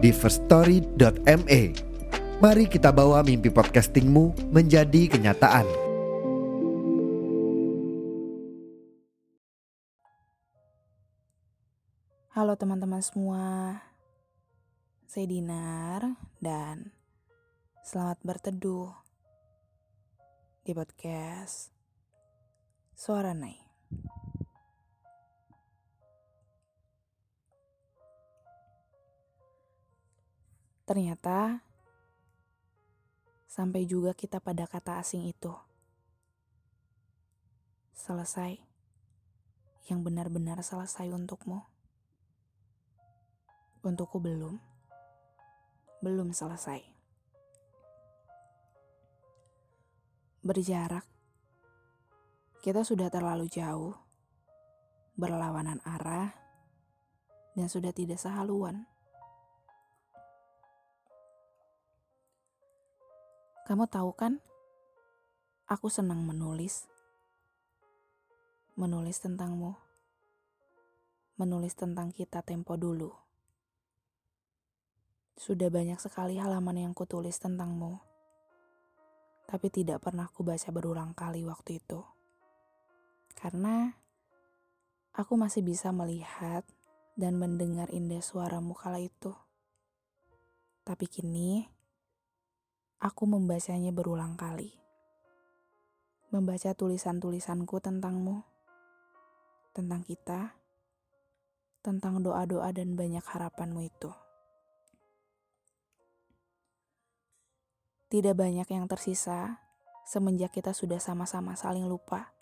di firststory.me. Mari kita bawa mimpi podcastingmu menjadi kenyataan. Halo teman-teman semua, saya Dinar dan selamat berteduh di podcast Suara Nai. Ternyata sampai juga kita pada kata asing itu. Selesai. Yang benar-benar selesai untukmu. Untukku belum. Belum selesai. Berjarak. Kita sudah terlalu jauh. Berlawanan arah. Dan sudah tidak sehaluan. Kamu tahu kan, aku senang menulis. Menulis tentangmu. Menulis tentang kita tempo dulu. Sudah banyak sekali halaman yang kutulis tentangmu. Tapi tidak pernah kubaca berulang kali waktu itu. Karena aku masih bisa melihat dan mendengar indah suaramu kala itu. Tapi kini, Aku membacanya berulang kali. Membaca tulisan-tulisanku tentangmu, tentang kita, tentang doa-doa dan banyak harapanmu itu. Tidak banyak yang tersisa semenjak kita sudah sama-sama saling lupa.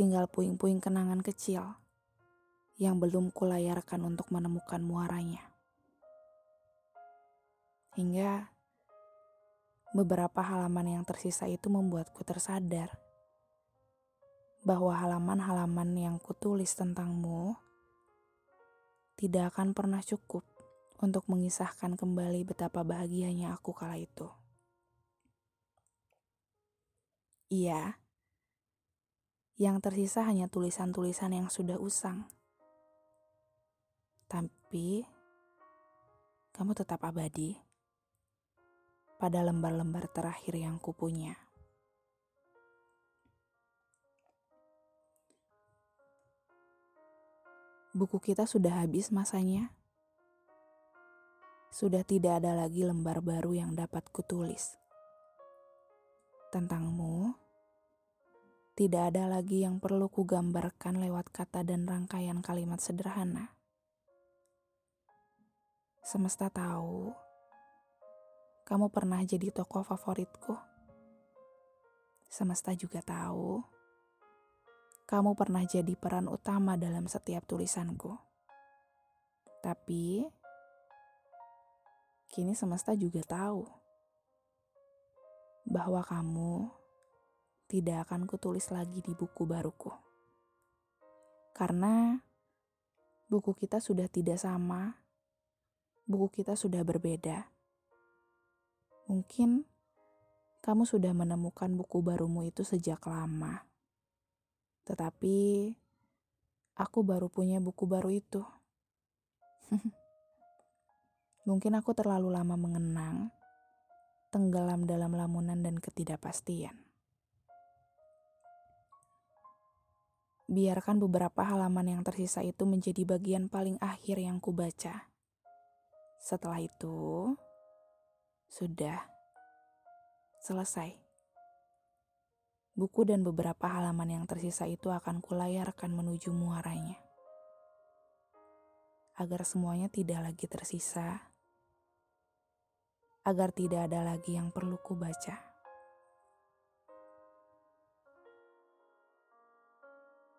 Tinggal puing-puing kenangan kecil yang belum kulayarkan untuk menemukan muaranya. Hingga beberapa halaman yang tersisa itu membuatku tersadar bahwa halaman-halaman yang kutulis tentangmu tidak akan pernah cukup untuk mengisahkan kembali betapa bahagianya aku kala itu. Iya, yang tersisa hanya tulisan-tulisan yang sudah usang. Tapi, kamu tetap abadi pada lembar-lembar terakhir yang kupunya. Buku kita sudah habis masanya. Sudah tidak ada lagi lembar baru yang dapat kutulis. Tentangmu, tidak ada lagi yang perlu kugambarkan lewat kata dan rangkaian kalimat sederhana. Semesta tahu kamu pernah jadi tokoh favoritku. Semesta juga tahu, kamu pernah jadi peran utama dalam setiap tulisanku. Tapi, kini semesta juga tahu bahwa kamu tidak akan kutulis lagi di buku baruku. Karena buku kita sudah tidak sama, buku kita sudah berbeda Mungkin kamu sudah menemukan buku barumu itu sejak lama. Tetapi aku baru punya buku baru itu. Mungkin aku terlalu lama mengenang, tenggelam dalam lamunan dan ketidakpastian. Biarkan beberapa halaman yang tersisa itu menjadi bagian paling akhir yang kubaca. Setelah itu, sudah selesai. Buku dan beberapa halaman yang tersisa itu akan kulayarkan menuju muaranya. Agar semuanya tidak lagi tersisa. Agar tidak ada lagi yang perlu kubaca.